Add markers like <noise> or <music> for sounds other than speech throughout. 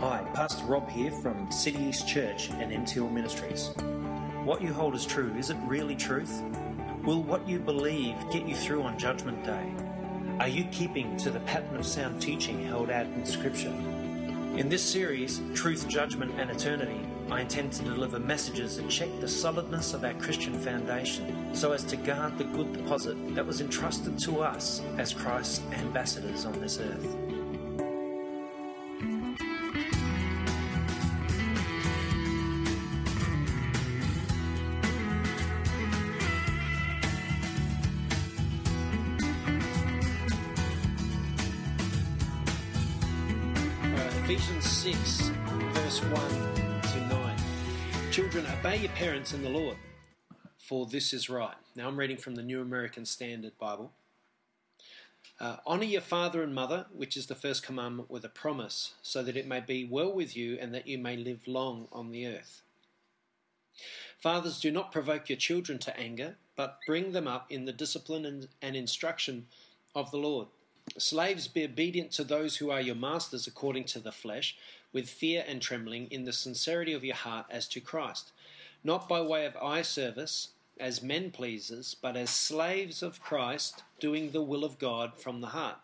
Hi, Pastor Rob here from City East Church and MTL Ministries. What you hold as true, is it really truth? Will what you believe get you through on Judgment Day? Are you keeping to the pattern of sound teaching held out in Scripture? In this series, Truth, Judgment and Eternity, I intend to deliver messages that check the solidness of our Christian foundation so as to guard the good deposit that was entrusted to us as Christ's ambassadors on this earth. 1 to 9. Children, obey your parents in the Lord, for this is right. Now I'm reading from the New American Standard Bible. Uh, honor your father and mother, which is the first commandment with a promise, so that it may be well with you and that you may live long on the earth. Fathers, do not provoke your children to anger, but bring them up in the discipline and, and instruction of the Lord. Slaves, be obedient to those who are your masters according to the flesh, with fear and trembling, in the sincerity of your heart as to Christ, not by way of eye service as men pleasers, but as slaves of Christ, doing the will of God from the heart.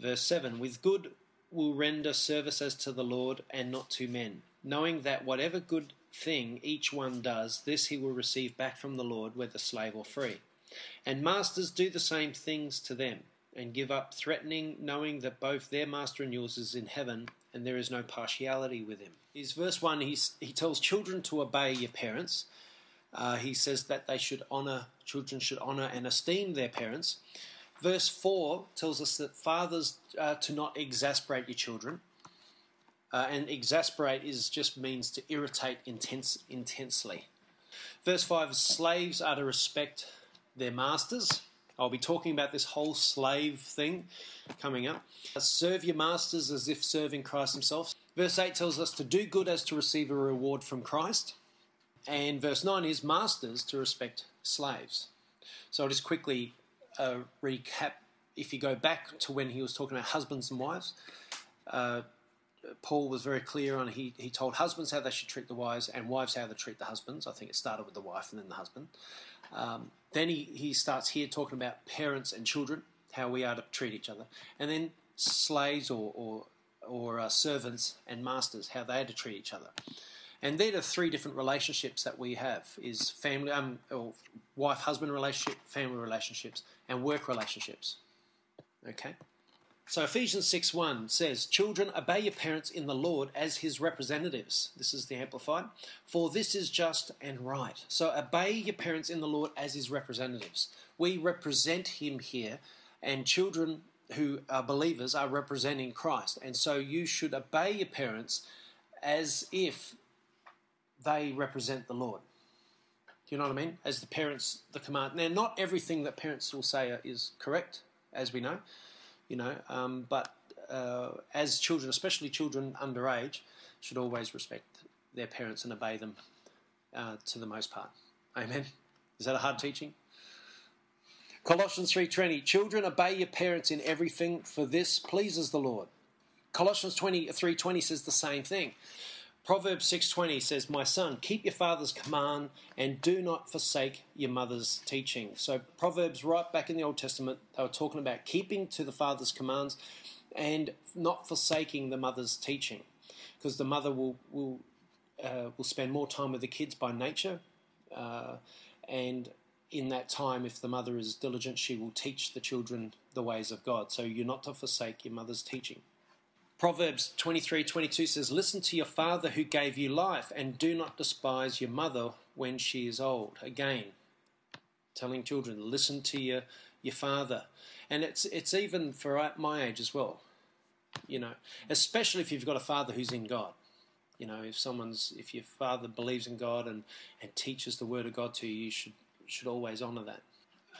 Verse 7 With good will render service as to the Lord and not to men, knowing that whatever good thing each one does, this he will receive back from the Lord, whether slave or free. And masters do the same things to them and give up threatening, knowing that both their master and yours is in heaven, and there is no partiality with him. Is verse 1, he's, he tells children to obey your parents. Uh, he says that they should honor, children should honor and esteem their parents. Verse 4 tells us that fathers uh, to not exasperate your children. Uh, and exasperate is just means to irritate intense, intensely. Verse 5 slaves are to respect their masters. I'll be talking about this whole slave thing coming up. Serve your masters as if serving Christ Himself. Verse 8 tells us to do good as to receive a reward from Christ. And verse 9 is masters to respect slaves. So I'll just quickly uh, recap. If you go back to when he was talking about husbands and wives, uh, Paul was very clear on he, he told husbands how they should treat the wives and wives how they treat the husbands. I think it started with the wife and then the husband. Um, then he, he starts here talking about parents and children, how we are to treat each other. And then slaves or, or, or uh, servants and masters, how they are to treat each other. And they're the three different relationships that we have: is family, um, or wife-husband relationship, family relationships, and work relationships. Okay. So Ephesians 6:1 says, "Children, obey your parents in the Lord as his representatives." This is the amplified. "For this is just and right." So obey your parents in the Lord as his representatives. We represent him here, and children who are believers are representing Christ. And so you should obey your parents as if they represent the Lord. Do you know what I mean? As the parents, the command. Now, not everything that parents will say is correct, as we know, you know, um, but uh, as children, especially children underage, should always respect their parents and obey them uh, to the most part. Amen. Is that a hard teaching? Colossians 3:20 Children obey your parents in everything for this pleases the Lord. Colossians 3:20 says the same thing. Proverbs 6:20 says, "My son, keep your father's command and do not forsake your mother's teaching." So Proverbs right back in the Old Testament, they were talking about keeping to the father's commands and not forsaking the mother's teaching, because the mother will will uh, will spend more time with the kids by nature, uh, and in that time, if the mother is diligent, she will teach the children the ways of God. So you're not to forsake your mother's teaching. Proverbs 23:22 says, "Listen to your father who gave you life, and do not despise your mother when she is old." Again, telling children, listen to your your father, and it's it's even for my age as well. You know, especially if you've got a father who's in God. You know, if someone's if your father believes in God and and teaches the word of God to you, you should should always honor that.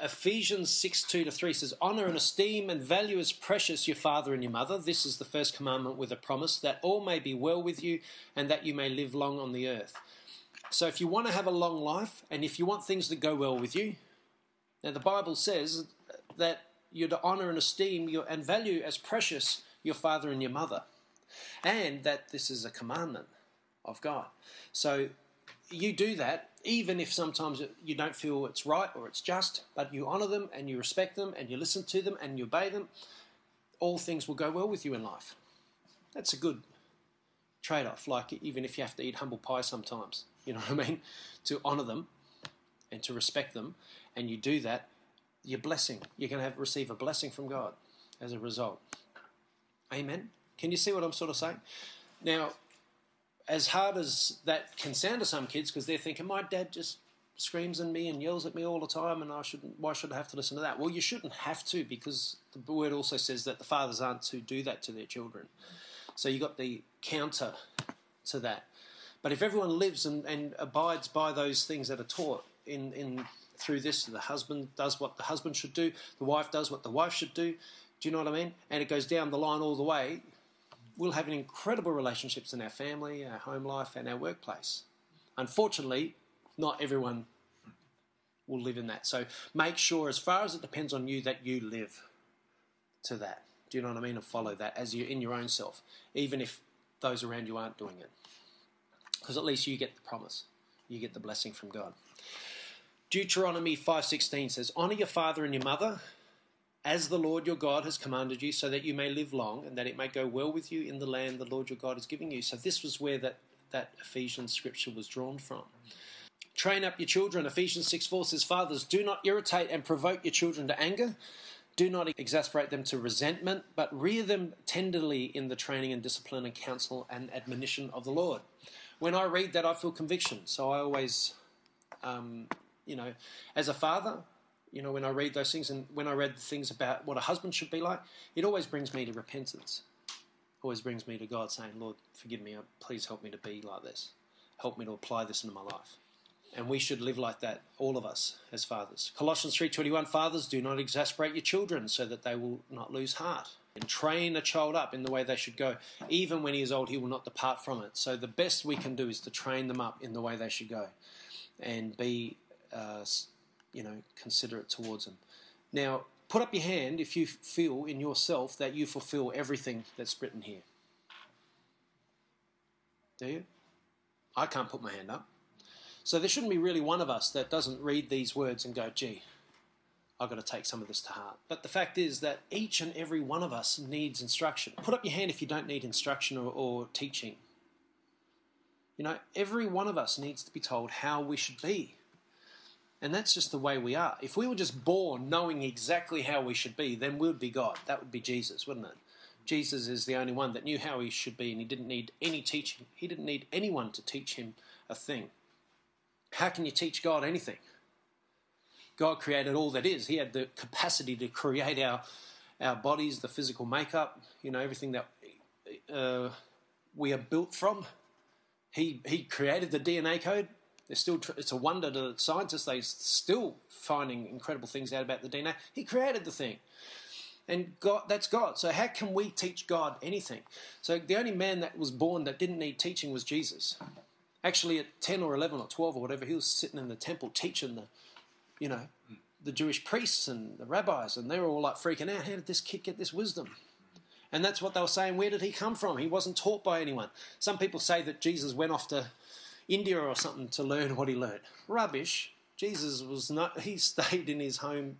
Ephesians 6 2 to 3 says, Honor and esteem and value as precious your father and your mother. This is the first commandment with a promise that all may be well with you and that you may live long on the earth. So, if you want to have a long life and if you want things that go well with you, now the Bible says that you're to honor and esteem and value as precious your father and your mother. and that this is a commandment of God. So you do that even if sometimes you don't feel it's right or it's just, but you honour them and you respect them and you listen to them and you obey them, all things will go well with you in life. That's a good trade off, like even if you have to eat humble pie sometimes, <laughs> you know what I mean? To honour them and to respect them, and you do that, you're blessing. You're going to have receive a blessing from God as a result. Amen. Can you see what I'm sort of saying? Now, as hard as that can sound to some kids, because they're thinking, my dad just screams at me and yells at me all the time, and I shouldn't. Why should I have to listen to that? Well, you shouldn't have to, because the word also says that the fathers aren't to do that to their children. So you got the counter to that. But if everyone lives and, and abides by those things that are taught in, in through this, the husband does what the husband should do, the wife does what the wife should do. Do you know what I mean? And it goes down the line all the way we'll have incredible relationships in our family, our home life, and our workplace. Unfortunately, not everyone will live in that. So make sure, as far as it depends on you, that you live to that. Do you know what I mean? And follow that as you in your own self, even if those around you aren't doing it. Because at least you get the promise, you get the blessing from God. Deuteronomy 5:16 says, "Honor your father and your mother, as the Lord your God has commanded you, so that you may live long and that it may go well with you in the land the Lord your God is giving you. So this was where that, that Ephesians scripture was drawn from. Train up your children. Ephesians 6 4 says, Fathers, do not irritate and provoke your children to anger. Do not exasperate them to resentment, but rear them tenderly in the training and discipline and counsel and admonition of the Lord. When I read that, I feel conviction. So I always, um, you know, as a father, you know, when I read those things and when I read the things about what a husband should be like, it always brings me to repentance. Always brings me to God saying, Lord, forgive me. Please help me to be like this. Help me to apply this into my life. And we should live like that, all of us as fathers. Colossians 3.21, Fathers, do not exasperate your children so that they will not lose heart. And train a child up in the way they should go. Even when he is old, he will not depart from it. So the best we can do is to train them up in the way they should go and be uh, you know, considerate towards them. Now, put up your hand if you feel in yourself that you fulfill everything that's written here. Do you? I can't put my hand up. So there shouldn't be really one of us that doesn't read these words and go, gee, I've got to take some of this to heart. But the fact is that each and every one of us needs instruction. Put up your hand if you don't need instruction or, or teaching. You know, every one of us needs to be told how we should be. And that's just the way we are. If we were just born knowing exactly how we should be, then we would be God. That would be Jesus, wouldn't it? Jesus is the only one that knew how he should be, and he didn't need any teaching. He didn't need anyone to teach him a thing. How can you teach God anything? God created all that is. He had the capacity to create our our bodies, the physical makeup, you know, everything that uh, we are built from. He he created the DNA code. They're still tr- it's a wonder to scientists. They're still finding incredible things out about the DNA. He created the thing, and God that's God. So how can we teach God anything? So the only man that was born that didn't need teaching was Jesus. Actually, at ten or eleven or twelve or whatever, he was sitting in the temple teaching the, you know, the Jewish priests and the rabbis, and they were all like freaking out. How did this kid get this wisdom? And that's what they were saying. Where did he come from? He wasn't taught by anyone. Some people say that Jesus went off to India or something to learn what he learned. Rubbish. Jesus was not, <laughs> he stayed in his hometown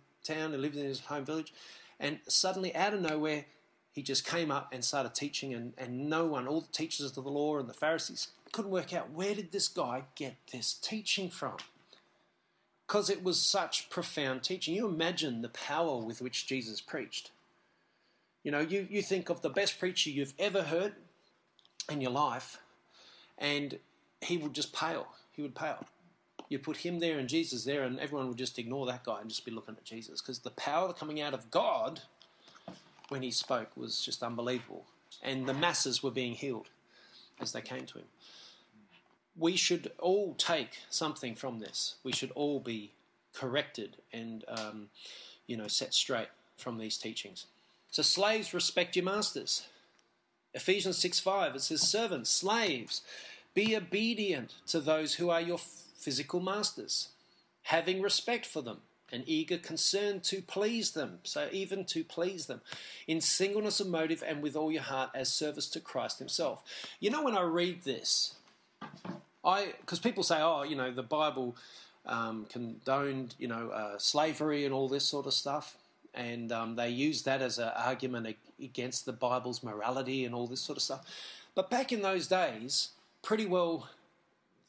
and lived in his home village, and suddenly out of nowhere, he just came up and started teaching, and, and no one, all the teachers of the law and the Pharisees, couldn't work out where did this guy get this teaching from? Because it was such profound teaching. You imagine the power with which Jesus preached. You know, you, you think of the best preacher you've ever heard in your life, and he would just pale. He would pale. You put him there and Jesus there, and everyone would just ignore that guy and just be looking at Jesus because the power coming out of God when he spoke was just unbelievable. And the masses were being healed as they came to him. We should all take something from this. We should all be corrected and, um, you know, set straight from these teachings. So, slaves, respect your masters. Ephesians 6 5, it says, Servants, slaves, be obedient to those who are your physical masters, having respect for them an eager concern to please them. So, even to please them, in singleness of motive and with all your heart as service to Christ Himself. You know, when I read this, I because people say, oh, you know, the Bible um, condoned, you know, uh, slavery and all this sort of stuff, and um, they use that as an argument against the Bible's morality and all this sort of stuff. But back in those days, pretty well,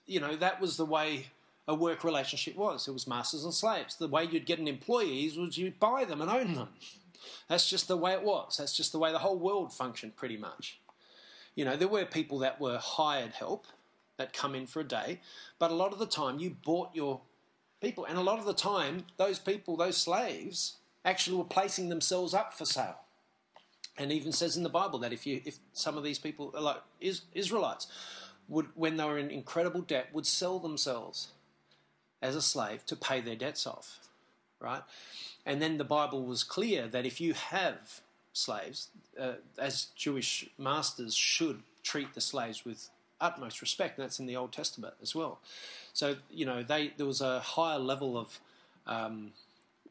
you know, that was the way a work relationship was. It was masters and slaves. The way you'd get an employee was you'd buy them and own them. That's just the way it was. That's just the way the whole world functioned, pretty much. You know, there were people that were hired help that come in for a day, but a lot of the time you bought your people, and a lot of the time those people, those slaves, actually were placing themselves up for sale. And even says in the Bible that if you, if some of these people, like Israelites, would when they were in incredible debt, would sell themselves as a slave to pay their debts off, right? And then the Bible was clear that if you have slaves, uh, as Jewish masters should treat the slaves with utmost respect. And That's in the Old Testament as well. So you know, they there was a higher level of um,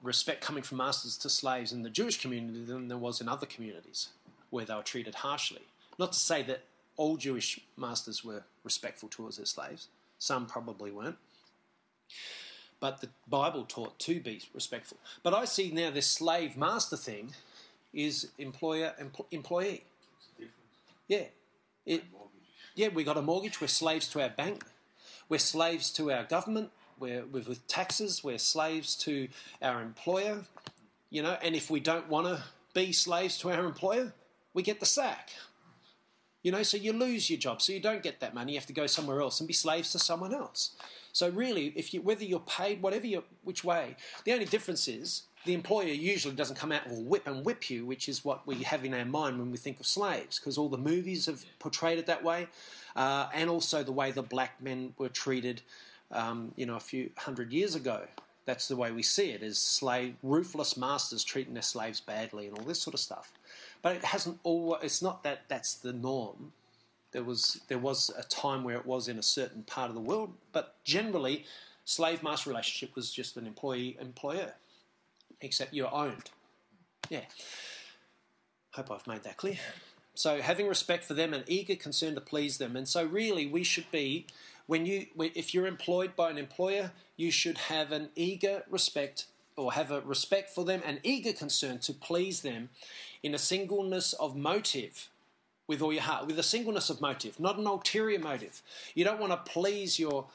respect coming from masters to slaves in the Jewish community than there was in other communities where they were treated harshly. Not to say that all Jewish masters were respectful towards their slaves. Some probably weren't. But the Bible taught to be respectful. But I see now this slave master thing is employer and employee. Yeah. It, yeah, we got a mortgage. We're slaves to our bank. We're slaves to our government. We're, we're with taxes. We're slaves to our employer. You know, and if we don't want to be slaves to our employer, we get the sack. You know, so you lose your job, so you don't get that money. You have to go somewhere else and be slaves to someone else. So really, if you whether you're paid, whatever you which way, the only difference is the employer usually doesn't come out and whip and whip you, which is what we have in our mind when we think of slaves, because all the movies have portrayed it that way, uh, and also the way the black men were treated, um, you know, a few hundred years ago. That's the way we see it: as slave, ruthless masters treating their slaves badly and all this sort of stuff. But it hasn't always. It's not that that's the norm. There was there was a time where it was in a certain part of the world, but generally, slave master relationship was just an employee employer, except you're owned. Yeah. Hope I've made that clear. So having respect for them and eager concern to please them, and so really we should be when you if you're employed by an employer, you should have an eager respect or have a respect for them and eager concern to please them in a singleness of motive with all your heart, with a singleness of motive, not an ulterior motive. You don't want to please your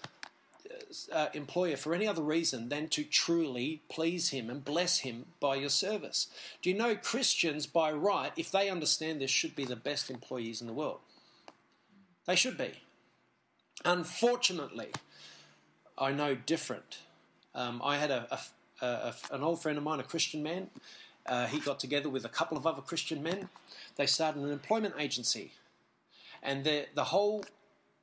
uh, employer for any other reason than to truly please him and bless him by your service. Do you know Christians, by right, if they understand this, should be the best employees in the world? They should be. Unfortunately, I know different. Um, I had a, a, a, an old friend of mine, a Christian man, uh, he got together with a couple of other Christian men. They started an employment agency. And the, the whole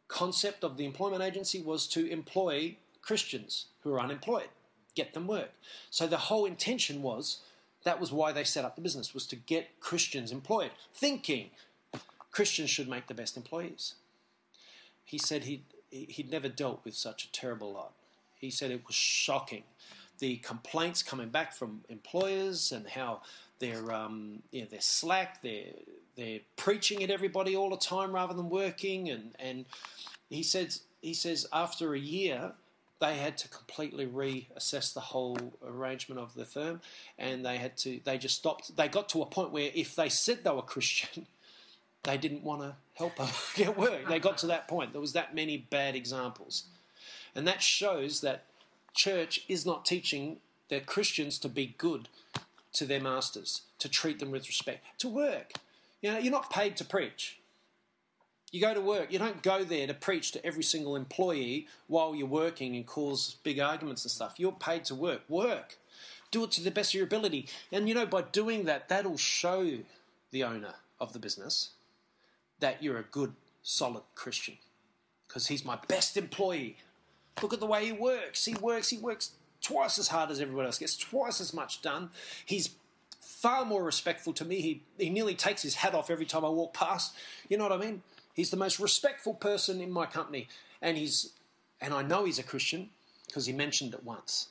concept of the employment agency was to employ Christians who are unemployed, get them work. So the whole intention was that was why they set up the business, was to get Christians employed, thinking Christians should make the best employees. He said he'd, he'd never dealt with such a terrible lot. He said it was shocking the complaints coming back from employers and how they're um, you know, they're slack, they're they're preaching at everybody all the time rather than working, and and he says he says after a year they had to completely reassess the whole arrangement of the firm, and they had to they just stopped. They got to a point where if they said they were Christian. <laughs> They didn't want to help them <laughs> get work. They got to that point. There was that many bad examples, and that shows that church is not teaching their Christians to be good to their masters, to treat them with respect, to work. You know, you're not paid to preach. You go to work. You don't go there to preach to every single employee while you're working and cause big arguments and stuff. You're paid to work. Work. Do it to the best of your ability. And you know, by doing that, that'll show the owner of the business that you're a good, solid Christian. Because he's my best employee. Look at the way he works. He works, he works twice as hard as everyone else, gets twice as much done. He's far more respectful to me. He, he nearly takes his hat off every time I walk past. You know what I mean? He's the most respectful person in my company. And he's and I know he's a Christian because he mentioned it once.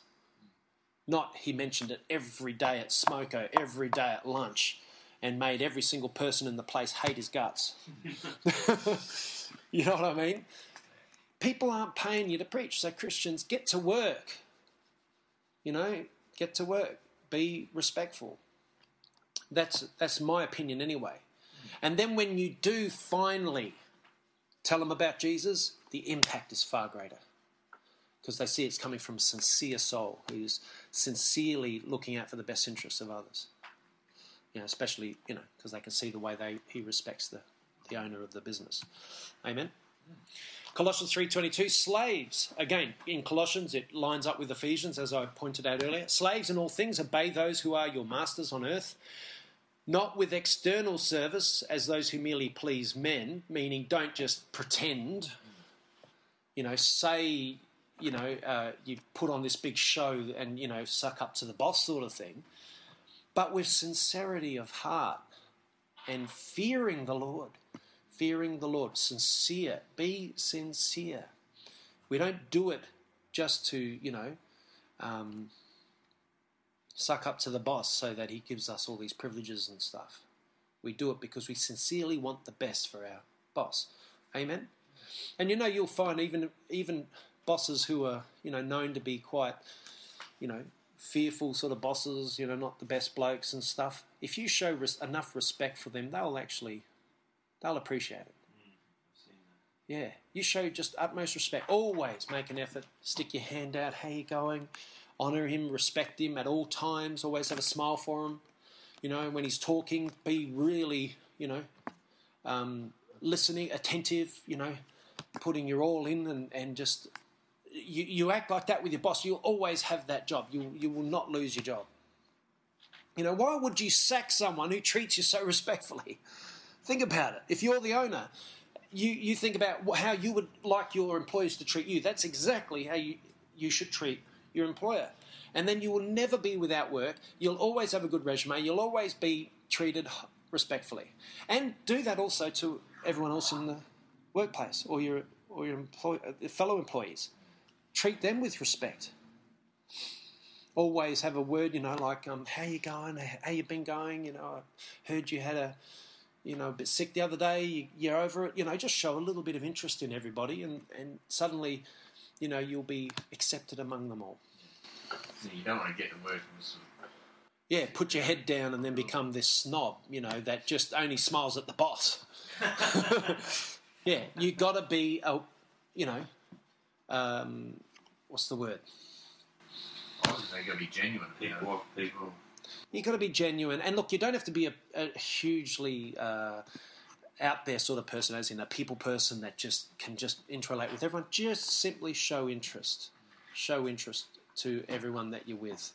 Not he mentioned it every day at smoko, every day at lunch, and made every single person in the place hate his guts. <laughs> you know what I mean? People aren't paying you to preach, so Christians get to work. You know, get to work. Be respectful. That's that's my opinion anyway. And then when you do finally tell them about Jesus, the impact is far greater because they see it's coming from a sincere soul who's sincerely looking out for the best interests of others. You know, especially you know because they can see the way they he respects the the owner of the business. Amen. Colossians 3:22 slaves again in Colossians it lines up with Ephesians as I pointed out earlier slaves in all things obey those who are your masters on earth not with external service as those who merely please men, meaning don't just pretend, you know, say, you know, uh, you put on this big show and, you know, suck up to the boss sort of thing, but with sincerity of heart and fearing the Lord. Fearing the Lord, sincere, be sincere. We don't do it just to, you know, um, suck up to the boss so that he gives us all these privileges and stuff. We do it because we sincerely want the best for our boss. Amen. And you know you'll find even even bosses who are you know known to be quite you know fearful sort of bosses, you know, not the best blokes and stuff. If you show res- enough respect for them, they'll actually they'll appreciate it. Yeah, you show just utmost respect. Always make an effort. Stick your hand out. How you going? honor him, respect him at all times, always have a smile for him. You know, when he's talking, be really, you know, um, listening, attentive, you know, putting your all in and, and just you, you act like that with your boss, you'll always have that job. You, you will not lose your job. You know, why would you sack someone who treats you so <laughs> respectfully? Think about it. If you're the owner, you, you think about how you would like your employees to treat you. That's exactly how you, you should treat your employer. And then you will never be without work. You'll always have a good resume. You'll always be treated respectfully. And do that also to everyone else in the workplace or your, or your employ, uh, fellow employees. Treat them with respect. Always have a word, you know, like, um, how you going? How you been going? You know, I heard you had a, you know, a bit sick the other day. You're over it. You know, just show a little bit of interest in everybody, and, and suddenly you know, you'll be accepted among them all. You don't want to get to work and sort yeah, put your head down and then become this snob, you know, that just only smiles at the boss. <laughs> yeah, you got to be a, you know, um, what's the word? I was got to be genuine. People, people. You got to be genuine, and look, you don't have to be a, a hugely uh, out there sort of person, as in a people person that just can just interrelate with everyone. Just simply show interest, show interest to everyone that you're with,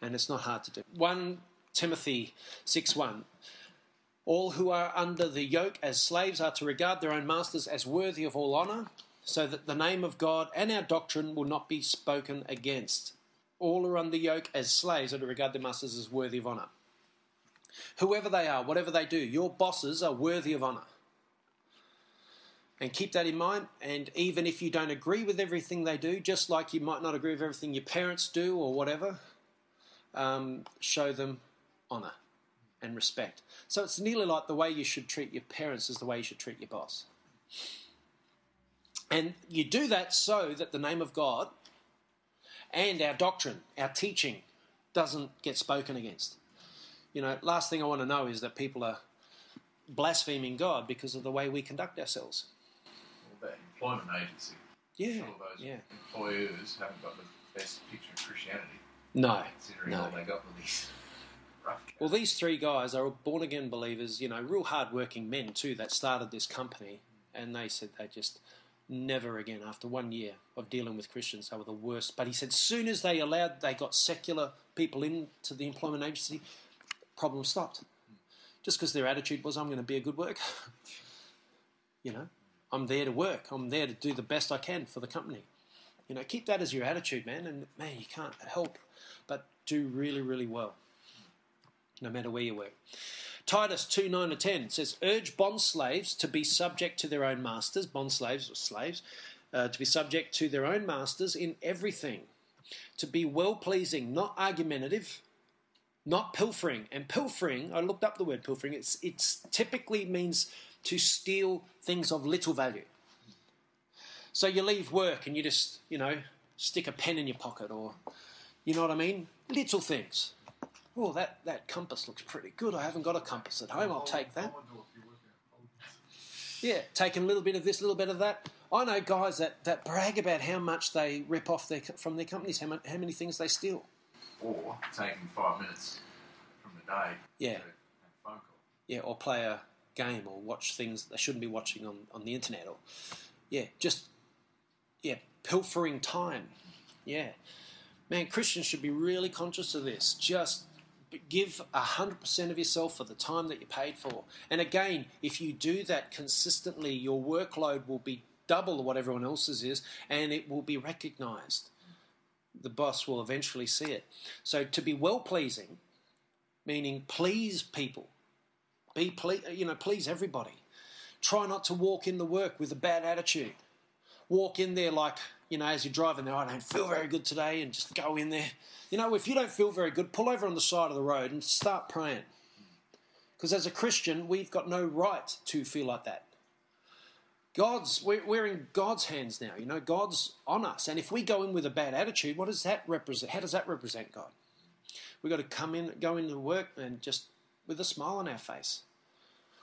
and it's not hard to do. One Timothy six one. All who are under the yoke as slaves are to regard their own masters as worthy of all honour, so that the name of God and our doctrine will not be spoken against. All are under yoke as slaves are to regard their masters as worthy of honour. Whoever they are, whatever they do, your bosses are worthy of honour. And keep that in mind. And even if you don't agree with everything they do, just like you might not agree with everything your parents do or whatever, um, show them honour and respect. So it's nearly like the way you should treat your parents is the way you should treat your boss. And you do that so that the name of God and our doctrine, our teaching, doesn't get spoken against you know, last thing I want to know is that people are blaspheming God because of the way we conduct ourselves. Well, that employment agency. Yeah. Sure those yeah. employers haven't got the best picture of Christianity. No. Considering no. all they got with these. Well, these three guys are born again believers, you know, real hard working men too, that started this company. And they said they just never again, after one year of dealing with Christians, they were the worst. But he said, soon as they allowed, they got secular people into the employment agency, problem stopped. Just because their attitude was, I'm going to be a good worker. <laughs> you know, I'm there to work. I'm there to do the best I can for the company. You know, keep that as your attitude, man. And man, you can't help but do really, really well, no matter where you work. Titus 2 9 to 10 says, Urge bond slaves to be subject to their own masters, bond slaves or slaves, uh, to be subject to their own masters in everything to be well pleasing, not argumentative, not pilfering. And pilfering, I looked up the word pilfering, it's, it's typically means to steal things of little value. So you leave work and you just, you know, stick a pen in your pocket or, you know what I mean? Little things. Oh, that, that compass looks pretty good. I haven't got a compass at home. I'll take that. Yeah, taking a little bit of this, a little bit of that. I know guys that, that brag about how much they rip off their, from their companies, how, much, how many things they steal. Or taking five minutes from the day Yeah. to have a phone call. Yeah, or play a game or watch things they shouldn't be watching on, on the internet or yeah, just yeah, pilfering time. Yeah. Man, Christians should be really conscious of this. Just give 100% of yourself for the time that you're paid for. And again, if you do that consistently, your workload will be double what everyone else's is and it will be recognized. The boss will eventually see it. So to be well pleasing, meaning please people, be ple- you know, please everybody. Try not to walk in the work with a bad attitude. Walk in there like, you know, as you're driving there, I don't feel very good today, and just go in there. You know, if you don't feel very good, pull over on the side of the road and start praying. Because as a Christian, we've got no right to feel like that. God's we're, in God's hands now. You know, God's on us, and if we go in with a bad attitude, what does that represent? How does that represent God? We've got to come in, go into work, and just with a smile on our face,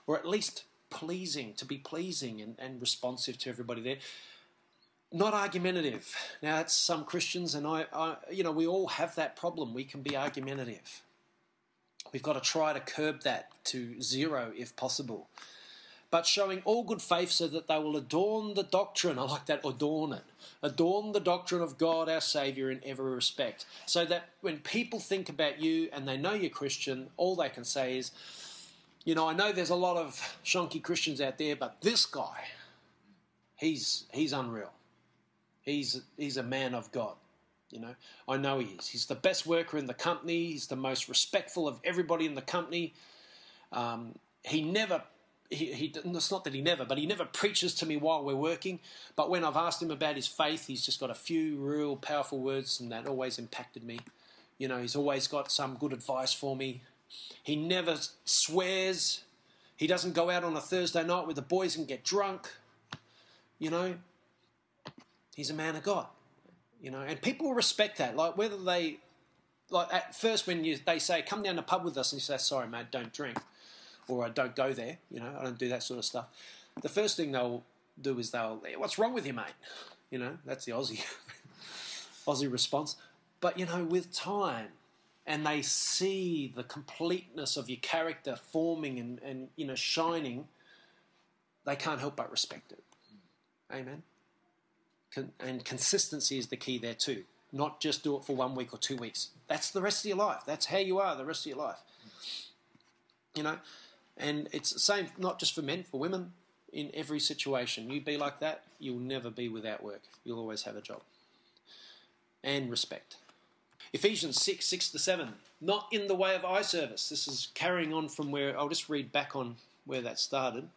or at least pleasing, to be pleasing and, and responsive to everybody there. Not argumentative. Now, that's some Christians, and I, I, you know, we all have that problem. We can be argumentative. We've got to try to curb that to zero if possible. But showing all good faith so that they will adorn the doctrine. I like that, adorn it. Adorn the doctrine of God our Saviour in every respect. So that when people think about you and they know you're Christian, all they can say is, you know, I know there's a lot of shonky Christians out there, but this guy, he's he's unreal. He's he's a man of God. You know, I know he is. He's the best worker in the company. He's the most respectful of everybody in the company. Um, he never. He, he, it's not that he never, but he never preaches to me while we're working. But when I've asked him about his faith, he's just got a few real powerful words, and that always impacted me. You know, he's always got some good advice for me. He never swears. He doesn't go out on a Thursday night with the boys and get drunk. You know, he's a man of God. You know, and people respect that. Like whether they, like at first when you they say come down to pub with us and you say sorry mate don't drink, or I don't go there. You know, I don't do that sort of stuff. The first thing they'll do is they'll what's wrong with you mate? You know, that's the Aussie <laughs> Aussie response. But you know, with time, and they see the completeness of your character forming and, and you know shining, they can't help but respect it. Amen. And consistency is the key there too. Not just do it for one week or two weeks. That's the rest of your life. That's how you are the rest of your life. You know, and it's the same not just for men, for women. In every situation, you be like that, you'll never be without work. You'll always have a job. And respect. Ephesians 6, 6 to 7. Not in the way of eye service. This is carrying on from where I'll just read back on where that started.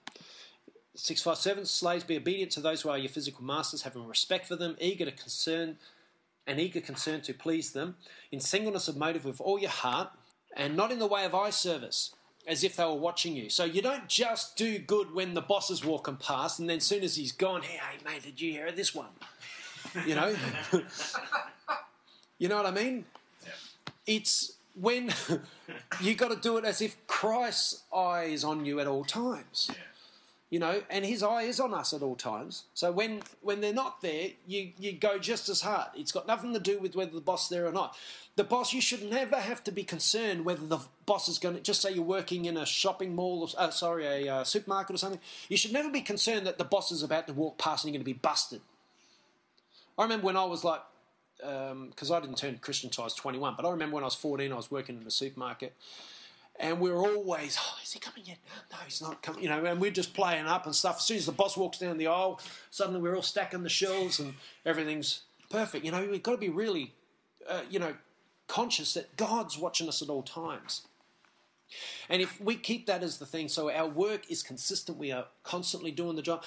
657 Slaves, be obedient to those who are your physical masters, having respect for them, eager to concern and eager concern to please them, in singleness of motive with all your heart, and not in the way of eye service, as if they were watching you. So you don't just do good when the boss is walking past, and then as soon as he's gone, hey, hey mate, did you hear this one? You know? <laughs> you know what I mean? Yeah. It's when <laughs> you got to do it as if Christ's eye is on you at all times Yeah. You know, and his eye is on us at all times. So when when they're not there, you you go just as hard. It's got nothing to do with whether the boss is there or not. The boss, you should never have to be concerned whether the boss is going to. Just say you're working in a shopping mall, or, uh, sorry, a uh, supermarket or something. You should never be concerned that the boss is about to walk past and you're going to be busted. I remember when I was like, because I didn't turn Christian until I was 21, but I remember when I was 14, I was working in a supermarket. And we're always, oh, is he coming yet? No, he's not coming. You know, and we're just playing up and stuff. As soon as the boss walks down the aisle, suddenly we're all stacking the shelves and everything's perfect. You know, we've got to be really, uh, you know, conscious that God's watching us at all times. And if we keep that as the thing, so our work is consistent, we are constantly doing the job,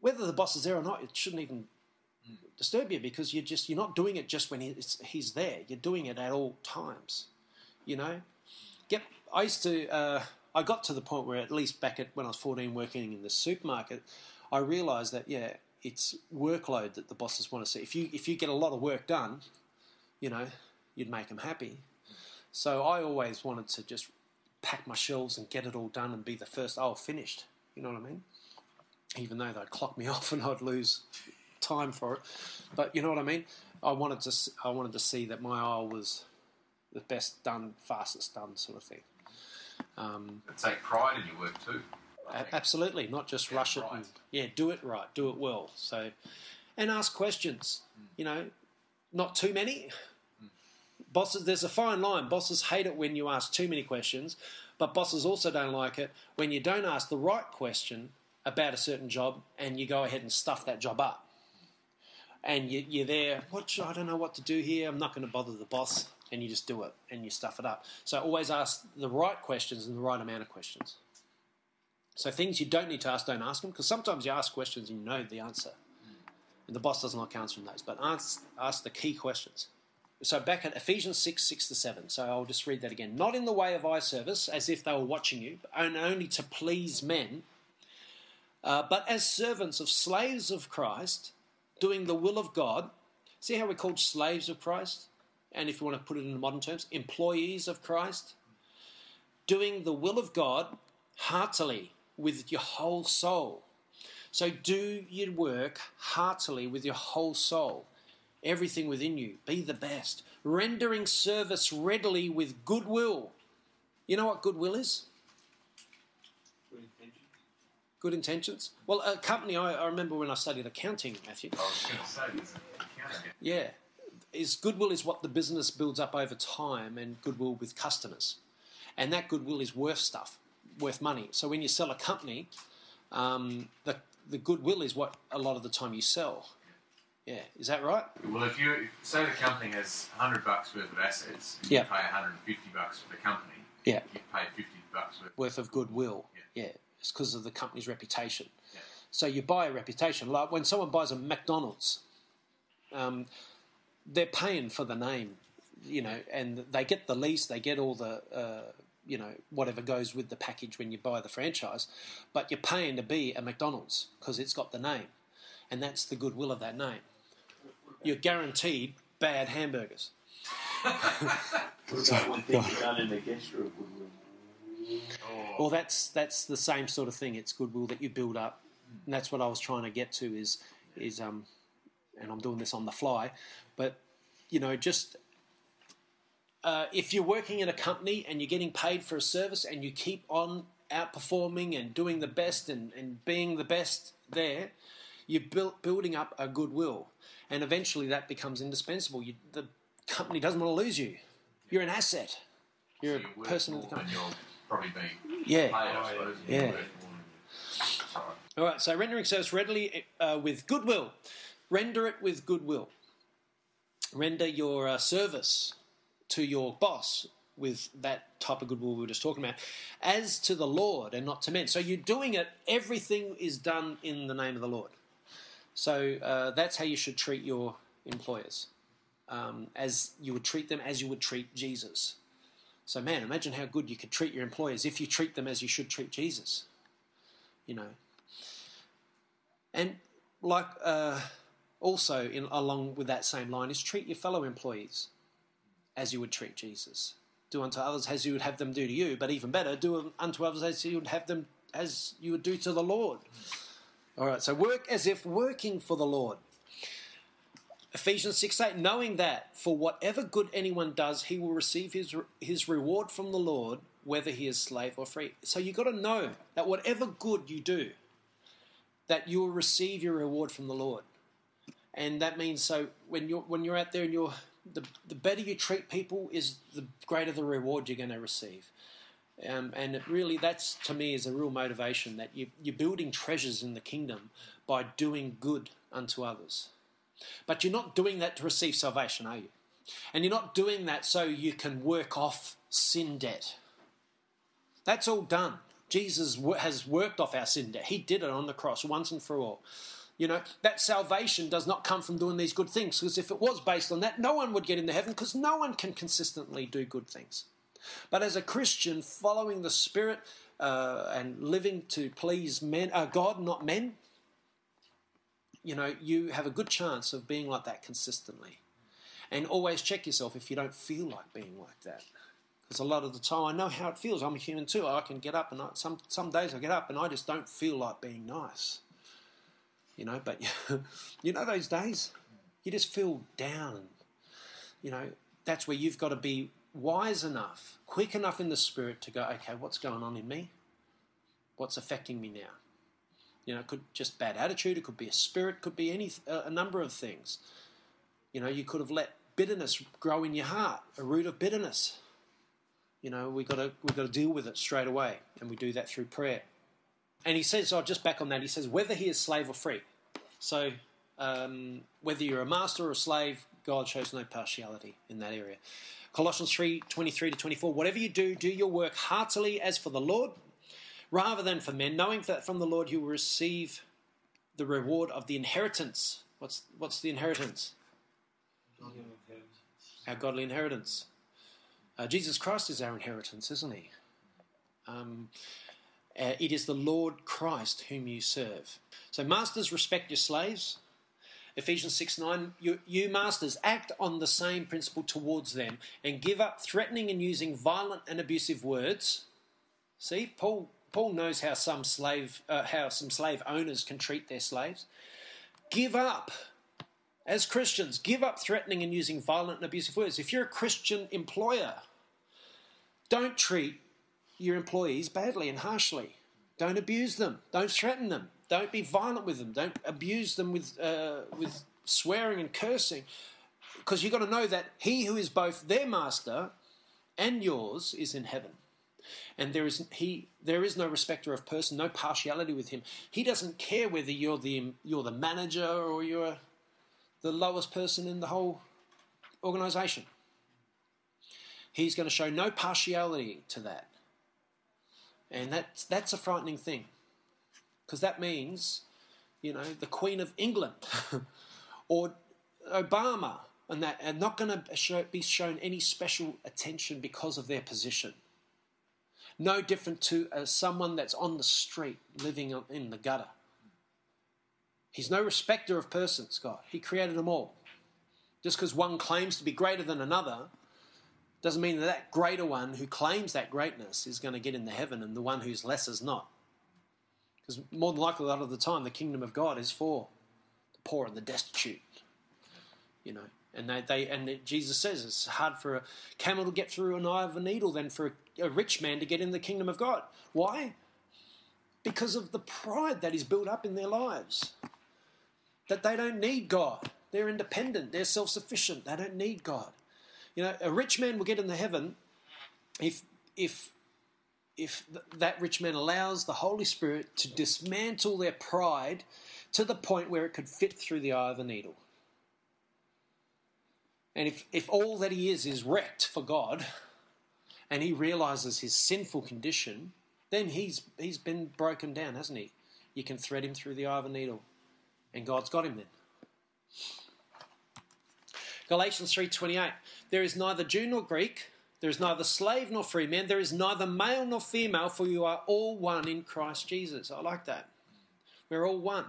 whether the boss is there or not, it shouldn't even disturb you because you're just you're not doing it just when he's, he's there. You're doing it at all times. You know, get. I used to. Uh, I got to the point where at least back at when I was 14, working in the supermarket, I realised that yeah, it's workload that the bosses want to see. If you if you get a lot of work done, you know, you'd make them happy. So I always wanted to just pack my shelves and get it all done and be the first. Oh, finished. You know what I mean? Even though they'd clock me <laughs> off and I'd lose time for it, but you know what I mean. I wanted to. I wanted to see that my aisle was the best done, fastest done, sort of thing. Um, take pride in your work too. Absolutely, not just Yeah, rush it. right. And, yeah, do it right, do it well. So, and ask questions. You know, not too many. Bosses, there's a fine line. Bosses hate it when you ask too many questions, but bosses also don't like it when you don't ask the right question about a certain job and you go ahead and stuff that job up. And you, you're there. What? should- I don't know what to do here. I'm not going to bother the boss, and you just do it and you stuff it up. So always ask the right questions and the right amount of questions. So things you don't need to ask, don't ask them, because sometimes you ask questions and you know the answer, and the boss doesn't like answering those. But ask ask the key questions. So back at Ephesians six six to seven. So I'll just read that again. Not in the way of eye service, as if they were watching you, and only to please men, uh, but as servants of slaves of Christ, doing the will of God. See how we're called slaves of Christ, and if you want to put it in modern terms, employees of Christ, doing the will of God heartily with your whole soul. So do your work heartily with your whole soul, everything within you. Be the best, rendering service readily with goodwill. You know what goodwill is? Good intentions. Well, a company. I, I remember when I studied accounting, Matthew. I was going to say, there's an accounting. Yeah, is goodwill is what the business builds up over time, and goodwill with customers, and that goodwill is worth stuff, worth money. So when you sell a company, um, the the goodwill is what a lot of the time you sell. Yeah, is that right? Well, if you say the company has 100 bucks worth of assets, and Yeah. you pay 150 bucks for the company, Yeah, you pay 50 bucks worth. worth of goodwill. Yeah. Yeah, it's because of the company's reputation. Yeah. So you buy a reputation. Like when someone buys a McDonald's, um, they're paying for the name, you know, and they get the lease, they get all the, uh, you know, whatever goes with the package when you buy the franchise, but you're paying to be a McDonald's because it's got the name, and that's the goodwill of that name. You're guaranteed bad hamburgers. What about when things are done in the gesture of? Oh, Well, that's that's the same sort of thing. It's goodwill that you build up, and that's what I was trying to get to. Is is um, and I'm doing this on the fly, but you know, just uh, if you're working in a company and you're getting paid for a service and you keep on outperforming and doing the best and, and being the best there, you're build, building up a goodwill, and eventually that becomes indispensable. You, the company doesn't want to lose you. You're an asset. You're so a worth person in the company. you're probably being Yeah. paid, I suppose. Yeah. you're worth more than- Sorry. All right, so rendering service readily uh, with goodwill. Render it with goodwill. Render your uh, service to your boss with that type of goodwill we were just talking about, as to the Lord and not to men. So you're doing it, everything is done in the name of the Lord. So uh, that's how you should treat your employers, um, as you would treat them as you would treat Jesus. So, man, imagine how good you could treat your employers if you treat them as you should treat Jesus. You know, and like uh, also in, along with that same line is treat your fellow employees as you would treat Jesus. Do unto others as you would have them do to you, but even better, do unto others as you would have them as you would do to the Lord. All right, so work as if working for the Lord. Ephesians 6 8, knowing that for whatever good anyone does, he will receive his, his reward from the Lord, whether he is slave or free. So you've got to know that whatever good you do, that you will receive your reward from the Lord. And that means so when you're when you're out there and you're the, the better you treat people is the greater the reward you're going to receive. Um, and it really that's to me is a real motivation that you, you're building treasures in the kingdom by doing good unto others. But you're not doing that to receive salvation, are you? And you're not doing that so you can work off sin debt. That's all done. Jesus has worked off our sin debt. He did it on the cross once and for all. You know, that salvation does not come from doing these good things, because if it was based on that, no one would get into heaven, because no one can consistently do good things. But as a Christian, following the Spirit uh, and living to please men, uh, God, not men, you know, you have a good chance of being like that consistently. And always check yourself if you don't feel like being like that. Because a lot of the time, I know how it feels. I'm a human too. I can get up, and I, some some days I get up and I just don't feel like being nice. You know, but <laughs> you know those days, you just feel down. You know, that's where you've got to be wise enough, quick enough in the spirit to go, okay, what's going on in me? What's affecting me now? You know, it could just bad attitude. It could be a spirit. Could be any a number of things. You know, you could have let bitterness grow in your heart, a root of bitterness. You know, we got to we got to deal with it straight away, and we do that through prayer. And he says, "Oh, just back on that." He says, "Whether he is slave or free." So, um, whether you're a master or a slave, God shows no partiality in that area. Colossians 3 23 to 24. Whatever you do, do your work heartily as for the Lord, rather than for men, knowing that from the Lord you will receive the reward of the inheritance. What's, what's the inheritance? Our godly inheritance. Uh, Jesus Christ is our inheritance, isn't he? Um, uh, it is the Lord Christ whom you serve. So, masters, respect your slaves. Ephesians 6 9, you, you, masters, act on the same principle towards them and give up threatening and using violent and abusive words. See, Paul, Paul knows how some slave uh, how some slave owners can treat their slaves. Give up. As Christians, give up threatening and using violent and abusive words. If you're a Christian employer, don't treat your employees badly and harshly. Don't abuse them. Don't threaten them. Don't be violent with them. Don't abuse them with, uh, with swearing and cursing. Because you've got to know that he who is both their master and yours is in heaven. And there is he there is no respecter of person, no partiality with him. He doesn't care whether you're the you're the manager or you're the lowest person in the whole organization. He's going to show no partiality to that. And that's that's a frightening thing because that means, you know, the Queen of England <laughs> or Obama and that are not going to be shown any special attention because of their position. No different to uh, someone that's on the street living in the gutter. He's no respecter of persons, God. He created them all. Just because one claims to be greater than another doesn't mean that that greater one who claims that greatness is going to get into heaven and the one who's less is not. Because more than likely, a lot of the time, the kingdom of God is for the poor and the destitute. You know, and they, they and Jesus says it's hard for a camel to get through an eye of a needle than for a, a rich man to get in the kingdom of God. Why? Because of the pride that is built up in their lives. That they don't need God. They're independent. They're self sufficient. They don't need God. You know, a rich man will get into heaven if if if th- that rich man allows the Holy Spirit to dismantle their pride to the point where it could fit through the eye of a needle. And if, if all that he is is wrecked for God, and he realizes his sinful condition, then he's, he's been broken down, hasn't he? You can thread him through the eye of a needle, and God's got him then. Galatians 3:28 There is neither Jew nor Greek there is neither slave nor free man. There is neither male nor female, for you are all one in Christ Jesus. I like that. We're all one.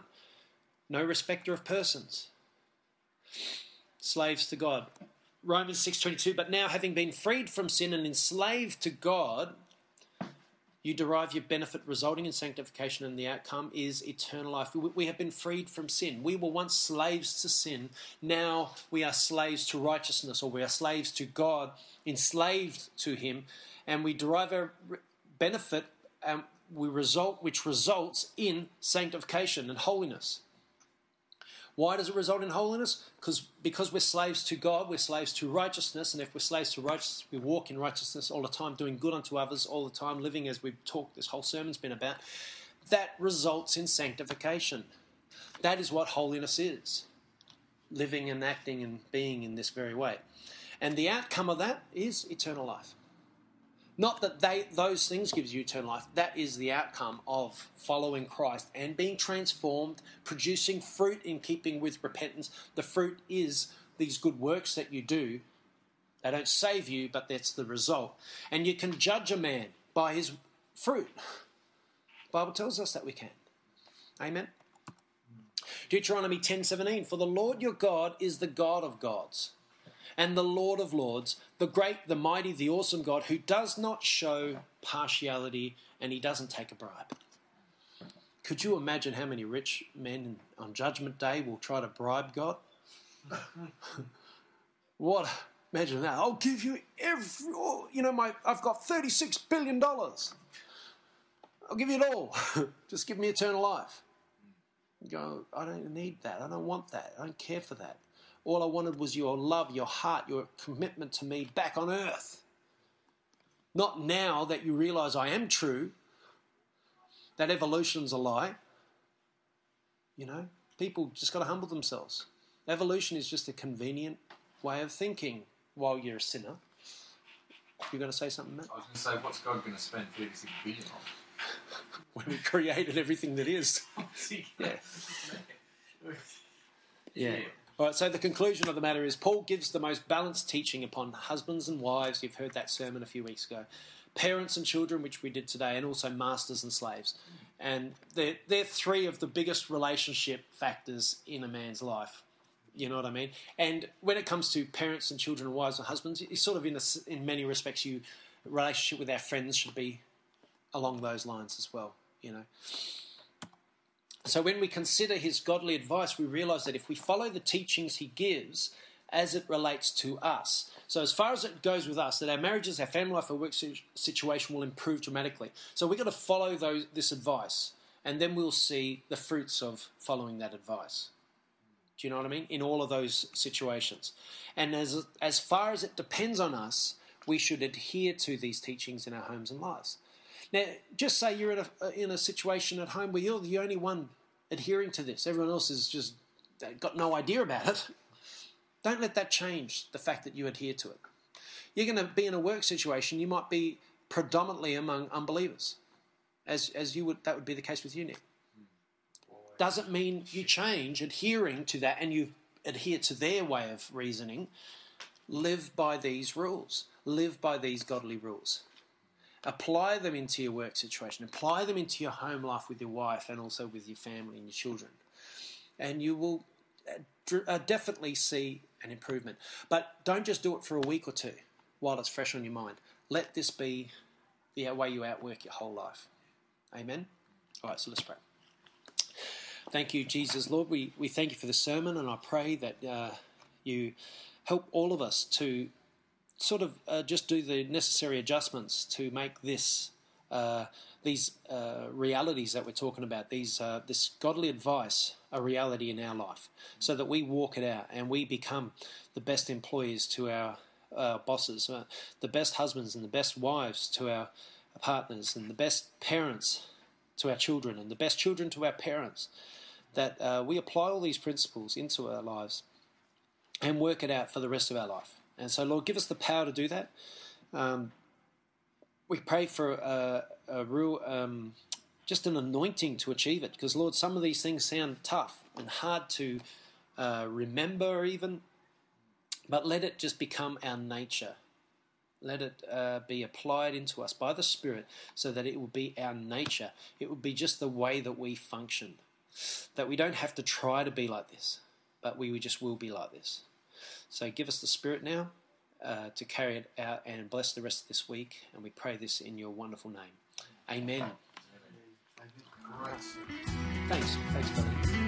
No respecter of persons. Slaves to God. Romans 6:22 But now having been freed from sin and enslaved to God, you derive your benefit resulting in sanctification, and the outcome is eternal life. We have been freed from sin. We were once slaves to sin. Now we are slaves to righteousness, or we are slaves to God, enslaved to Him, and we derive our benefit, um, we result, which results in sanctification and holiness. Why does it result in holiness? Because because we're slaves to God, we're slaves to righteousness, and if we're slaves to righteousness, we walk in righteousness all the time, doing good unto others all the time, living as we've talked. This whole sermon's been about. That results in sanctification. That is what holiness is, living and acting and being in this very way, and the outcome of that is eternal life. Not that they those things gives you eternal life. That is the outcome of following Christ and being transformed, producing fruit in keeping with repentance. The fruit is these good works that you do. They don't save you, but that's the result. And you can judge a man by his fruit. The Bible tells us that we can. Amen. Deuteronomy 10:17 For the Lord your God is the God of gods and the Lord of lords, the great, the mighty, the awesome God who does not show partiality and he doesn't take a bribe. Could you imagine how many rich men on Judgment Day will try to bribe God? <laughs> what? Imagine that. I'll give you every, you know, my, I've got $36 billion. I'll give you it all. <laughs> Just give me eternal life. You go, I don't need that. I don't want that. I don't care for that. All I wanted was your love, your heart, your commitment to me back on earth. Not now that you realize I am true, that evolution's a lie. You know, people just got to humble themselves. Evolution is just a convenient way of thinking while you're a sinner. You're going to say something, Matt? I was going to say, what's God going to spend 36 billion on? when He created everything that is. <laughs> yeah. Yeah. All right, so the conclusion of the matter is Paul gives the most balanced teaching upon husbands and wives. You've heard that sermon a few weeks ago. Parents and children, which we did today, and also masters and slaves. And they're, they're three of the biggest relationship factors in a man's life. You know what I mean? And when it comes to parents and children, wives and husbands, it's sort of in, a, in many respects, you relationship with our friends should be along those lines as well. You know. So when we consider his godly advice, we realize that if we follow the teachings he gives as it relates to us, so as far as it goes with us, that our marriages, our family life, our work situation will improve dramatically. So we've got to follow those, this advice, and then we'll see the fruits of following that advice. Do you know what I mean? In all of those situations. And as, as far as it depends on us, we should adhere to these teachings in our homes and lives. Now, just say you're in a, in a situation at home where you're the only one adhering to this. Everyone else has just uh, got no idea about it. Don't let that change the fact that you adhere to it. You're going to be in a work situation, you might be predominantly among unbelievers, as, as you would, that would be the case with you, Nick. Doesn't mean you change adhering to that and you adhere to their way of reasoning. Live by these rules, live by these godly rules. Apply them into your work situation. Apply them into your home life with your wife and also with your family and your children. And you will uh, uh, definitely see an improvement. But don't just do it for a week or two while it's fresh on your mind. Let this be the way you outwork your whole life. Amen? All right, so let's pray. Thank you, Jesus. Lord, we, we thank you for the sermon, and I pray that uh, you help all of us to sort of uh, just do the necessary adjustments to make this uh, these uh, realities that we're talking about, these uh, this godly advice, a reality in our life, so that we walk it out and we become the best employees to our bosses, uh, the best husbands and the best wives to our partners, and the best parents to our children, and the best children to our parents. That uh, we apply all these principles into our lives and work it out for the rest of our life. And so, Lord, give us the power to do that. Um, we pray for a, a real, um, just an anointing to achieve it. Because, Lord, some of these things sound tough and hard to uh, remember, even. But let it just become our nature. Let it uh, be applied into us by the Spirit so that it will be our nature. It will be just the way that we function. That we don't have to try to be like this, but we just will be like this. So give us the Spirit now uh, to carry it out and bless the rest of this week. And we pray this in your wonderful name. Amen. Thanks. Thanks, buddy.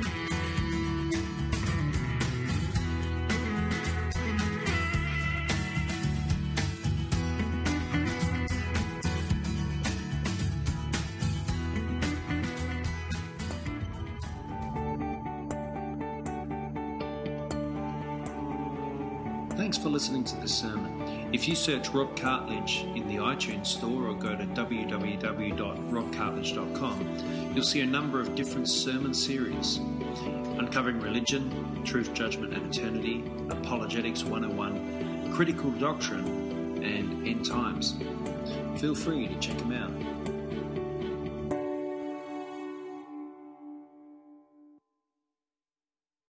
Listening to this sermon. If you search Rob Cartledge in the iTunes store or go to www.robcartledge.com, you'll see a number of different sermon series Uncovering Religion, Truth, Judgment and Eternity, Apologetics 101, Critical Doctrine, and End Times. Feel free to check them out.